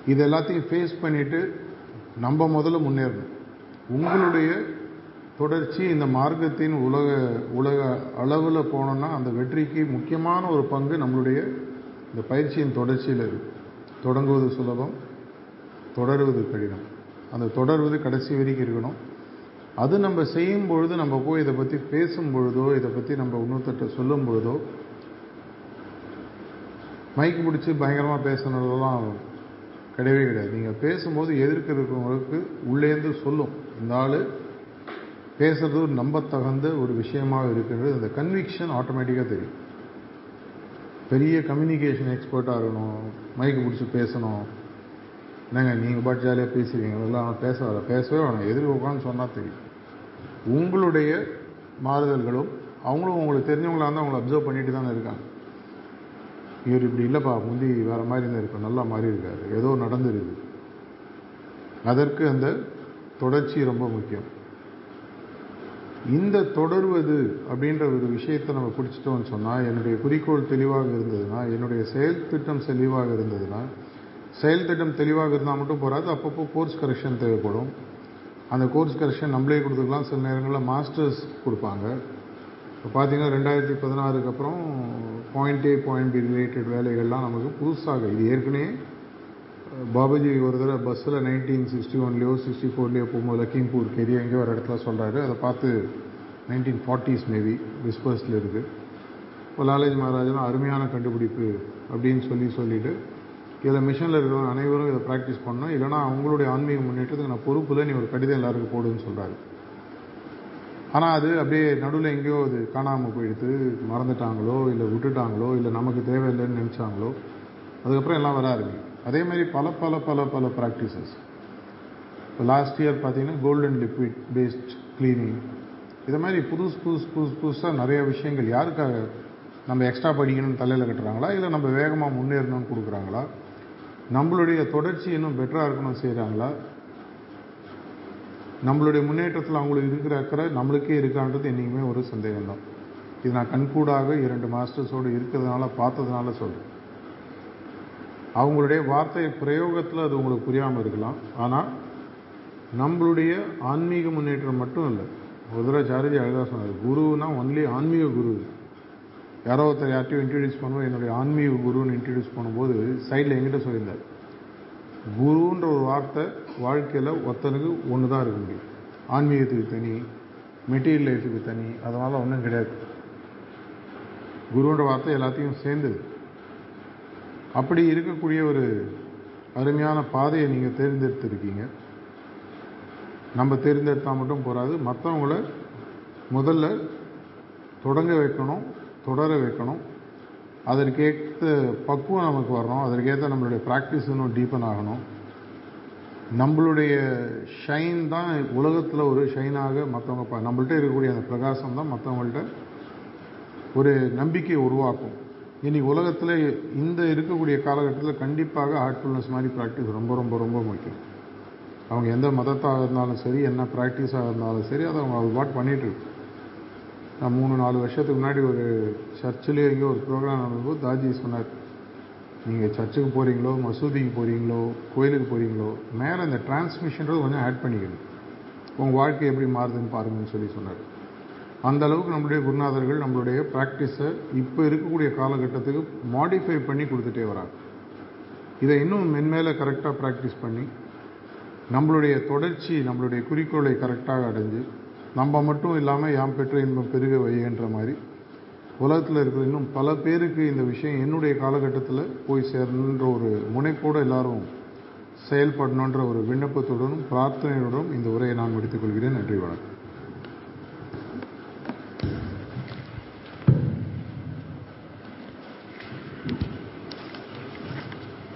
இது எல்லாத்தையும் ஃபேஸ் பண்ணிட்டு நம்ம முதல்ல முன்னேறணும். உங்களுடைய தொடர்ச்சி இந்த மார்க்கத்தின் உலக உலக அளவில் போனோம்னா அந்த வெற்றிக்கு முக்கியமான ஒரு பங்கு நம்மளுடைய இந்த பயிற்சியின் தொடர்ச்சியில் இருக்கு தொடங்குவது சுலபம் தொடருவது கடினம். அந்த தொடர்வது கடைசி வரைக்கும் இருக்கணும். அது நம்ம செய்யும் பொழுது நம்ம போய் இதை பற்றி பேசும் பொழுதோ இதை பற்றி நம்ம இன்னொருத்தட்ட சொல்லும் பொழுதோ மைக்கு பிடிச்சி பயங்கரமாக பேசுனதெல்லாம் கிடையவே கிடையாது. நீங்கள் பேசும்போது எதிர்க்க இருக்கிறவங்களுக்கு உள்ளேந்து சொல்லும். இந்த ஆள் பேசுறது ஒரு நம்பத்தகுந்த ஒரு விஷயமாக இருக்கிறது. அந்த கன்விக்ஷன் ஆட்டோமேட்டிக்காக தெரியும். பெரிய கம்யூனிகேஷன் எக்ஸ்பர்ட்டாக இருக்கணும். மைக்கு பிடிச்சி பேசணும். என்னங்க நீங்கள் பாட்டு ஜாலியாக பேசுவீங்க. அதெல்லாம் பேச வர பேசவே வேணாம். எதிர்க்க உட்காந்து சொன்னால் தெரியும். உங்களுடைய மாறுதல்களும் அவங்களும் உங்களுக்கு தெரிஞ்சவங்களா இருந்தால் அவங்கள அப்சர்வ் பண்ணிட்டு தானே இருக்காங்க. இவர் இப்படி இல்லைப்பா முந்தி வேறு மாதிரி தான் இருக்கும் நல்லா மாறி இருக்காரு. ஏதோ நடந்துருது. அதற்கு அந்த தொடர்ச்சி ரொம்ப முக்கியம். இந்த தொடர்வது அப்படின்ற ஒரு விஷயத்தை நம்ம பிடிச்சிட்டோம்னு சொன்னால் என்னுடைய குறிக்கோள் தெளிவாக இருந்ததுன்னா என்னுடைய செயல் திட்டம் தெளிவாக இருந்ததுன்னா செயல் திட்டம் தெளிவாக இருந்தால் மட்டும் போகாது அப்பப்போ கோர்ஸ் கரெக்ஷன் தேவைப்படும். அந்த கோர்ஸ் கரெக்ஷன் நம்மளே கொடுத்துக்கலாம். சில நேரங்களில் மாஸ்டர்ஸ் கொடுப்பாங்க. இப்போ பார்த்தீங்கன்னா ரெண்டாயிரத்தி பதினாறுக்கு அப்புறம் point A point B related வேலைகள்லாம் நமக்கு புதுசாக இது ஏற்கனவே பாபாஜி ஒரு தடவை பஸ்ஸில் நைன்டீன் சிக்ஸ்டி ஒன்லேயோ சிக்ஸ்டி ஃபோர்லேயோ போகும்போது லக்கிம்பூர் கெரியா எங்கேயோ ஒரு இடத்துல சொல்கிறாரு அதை பார்த்து நைன்டீன் ஃபார்ட்டிஸ் மேபி விஸ்பர்ஸில் இருக்குது இப்போ லாலேஜ் மகாராஜனும் அருமையான கண்டுபிடிப்பு அப்படின்னு சொல்லி சொல்லிவிட்டு இதில் மிஷனில் இருக்கிறவங்க அனைவரும் இதை ப்ராக்டிஸ் பண்ணோம் இல்லைனா அவங்களுடைய ஆன்மீக முன்னேற்றத்துக்கு நான் பொறுப்பில் நீ ஒரு கடிதம் எல்லாருக்கும் போடுன்னு சொல்கிறாரு ஆனால் அது அப்படியே நடுவில் எங்கேயோ அது காணாமல் போயிடுத்து மறந்துட்டாங்களோ இல்லை விட்டுட்டாங்களோ இல்லை நமக்கு தேவையில்லைன்னு நினச்சாங்களோ அதுக்கப்புறம் எல்லாம் வர ஆரம்பிக்கும் அதே மாதிரி பல பல பல பல ப்ராக்டிசஸ் இப்போ லாஸ்ட் இயர் பார்த்தீங்கன்னா கோல்டன் லிக்விட் பேஸ்ட் க்ளீனிங் இது மாதிரி புதுசு புதுசு புதுசு புதுசாக நிறைய விஷயங்கள் யாருக்காக நம்ம எக்ஸ்ட்ரா படிக்கணும்னு தலையில் கட்டுறாங்களா? இல்லை நம்ம வேகமாக முன்னேறணும்னு கொடுக்குறாங்களா? நம்மளுடைய தொடர்ச்சி இன்னும் பெட்டராக இருக்கணும் செய்கிறாங்களா நம்மளுடைய முன்னேற்றத்தில் அவங்களுக்கு இருக்கிற அக்கறை நம்மளுக்கே இருக்கான்றது என்றைக்குமே ஒரு சந்தேகம் தான் இது நான் கண்கூடாக இரண்டு மாஸ்டர்ஸோடு இருக்கிறதுனால பார்த்ததுனால சொல்கிறேன் அவங்களுடைய வார்த்தை பிரயோகத்தில் அது உங்களுக்கு புரியாமல் இருக்கலாம். ஆனால் நம்மளுடைய ஆன்மீக முன்னேற்றம் மட்டும் இல்லை. ஒரு தடவை சாரஜி அழகாக சொன்னார் குருனா ஒன்லி ஆன்மீக குரு. யாரோ ஒருத்தர் யார்ட்டையும் இன்ட்ரடியூஸ் பண்ணுவோம் என்னுடைய ஆன்மீக குருன்னு இன்ட்ரடியூஸ் பண்ணும்போது சைடில் எங்கிட்ட சொல்லியிருந்தார். குருன்ற ஒரு வார்த்தை வாழ்க்கையில் ஒருத்தனுக்கு ஒன்று தான் இருக்க முடியும். ஆன்மீகத்துக்கு தனி மெட்டீரியல் லைஃபுக்கு தனி அதனால் ஒன்றும் கிடையாது. குருன்ற வார்த்தை எல்லாத்தையும் சேர்ந்தது. அப்படி இருக்கக்கூடிய ஒரு அருமையான பாதையை நீங்கள் தேர்ந்தெடுத்திருக்கீங்க. நம்ம தேர்ந்தெடுத்தால் மட்டும் போகாது மற்றவங்கள முதல்ல தொடங்க வைக்கணும் தொடர வைக்கணும். அதற்கேற்ற பக்குவம் நமக்கு வரணும். அதற்கேற்ற நம்மளுடைய ப்ராக்டிஸ் இன்னும் டீப்பன் ஆகணும். நம்மளுடைய ஷைன் தான் உலகத்தில் ஒரு ஷைனாக மற்றவங்க நம்மள்கிட்ட இருக்கக்கூடிய அந்த பிரகாசம் தான் மற்றவங்கள்ட்ட ஒரு நம்பிக்கையை உருவாக்கும். இன்றைக்கி உலகத்தில் இந்த இருக்கக்கூடிய காலகட்டத்தில் கண்டிப்பாக ஹார்ட்ஃபுல்னஸ் மாதிரி ப்ராக்டிஸ் ரொம்ப ரொம்ப ரொம்ப முக்கியம். அவங்க எந்த மதத்தாக இருந்தாலும் சரி என்ன ப்ராக்டிஸாக இருந்தாலும் சரி அதை அவங்க அது பாட் பண்ணிகிட்ருக்கு நான் மூணு நாலு வருஷத்துக்கு முன்னாடி ஒரு சர்ச்சிலே எங்கேயோ ஒரு ப்ரோக்ராம் நடந்தபோது தாஜி சொன்னார் நீங்கள் சர்ச்சுக்கு போகிறீங்களோ மசூதிக்கு போகிறீங்களோ கோயிலுக்கு போகிறீங்களோ மேலே இந்த டிரான்ஸ்மிஷன்றது கொஞ்சம் ஆட் பண்ணிக்கணும். உங்கள் வாழ்க்கை எப்படி மாறுதுன்னு பாருங்கன்னு சொல்லி சொன்னார். அந்த அளவுக்கு நம்மளுடைய குருநாதர்கள் நம்மளுடைய ப்ராக்டிஸை இப்போ இருக்கக்கூடிய காலகட்டத்துக்கு மாடிஃபை பண்ணி கொடுத்துட்டே வராங்க. இதை இன்னும் மென்மேலே கரெக்டாக ப்ராக்டிஸ் பண்ணி நம்மளுடைய தொடர்ச்சி நம்மளுடைய குறிக்கோளை கரெக்டாக அடைஞ்சு நம்ம மட்டும் இல்லாமல் யாம் பெற்ற இன்பம் பெருக வைகின்ற மாதிரி உலகத்தில் இருக்கிற இன்னும் பல பேருக்கு இந்த விஷயம் என்னுடைய காலகட்டத்தில் போய் சேரணுன்ற ஒரு முனைப்போடு எல்லாரும் செயல்படணுன்ற ஒரு விண்ணப்பத்துடனும் பிரார்த்தனையுடனும் இந்த உரையை நான் முடித்துக் கொள்கிறேன். நன்றி வணக்கம்.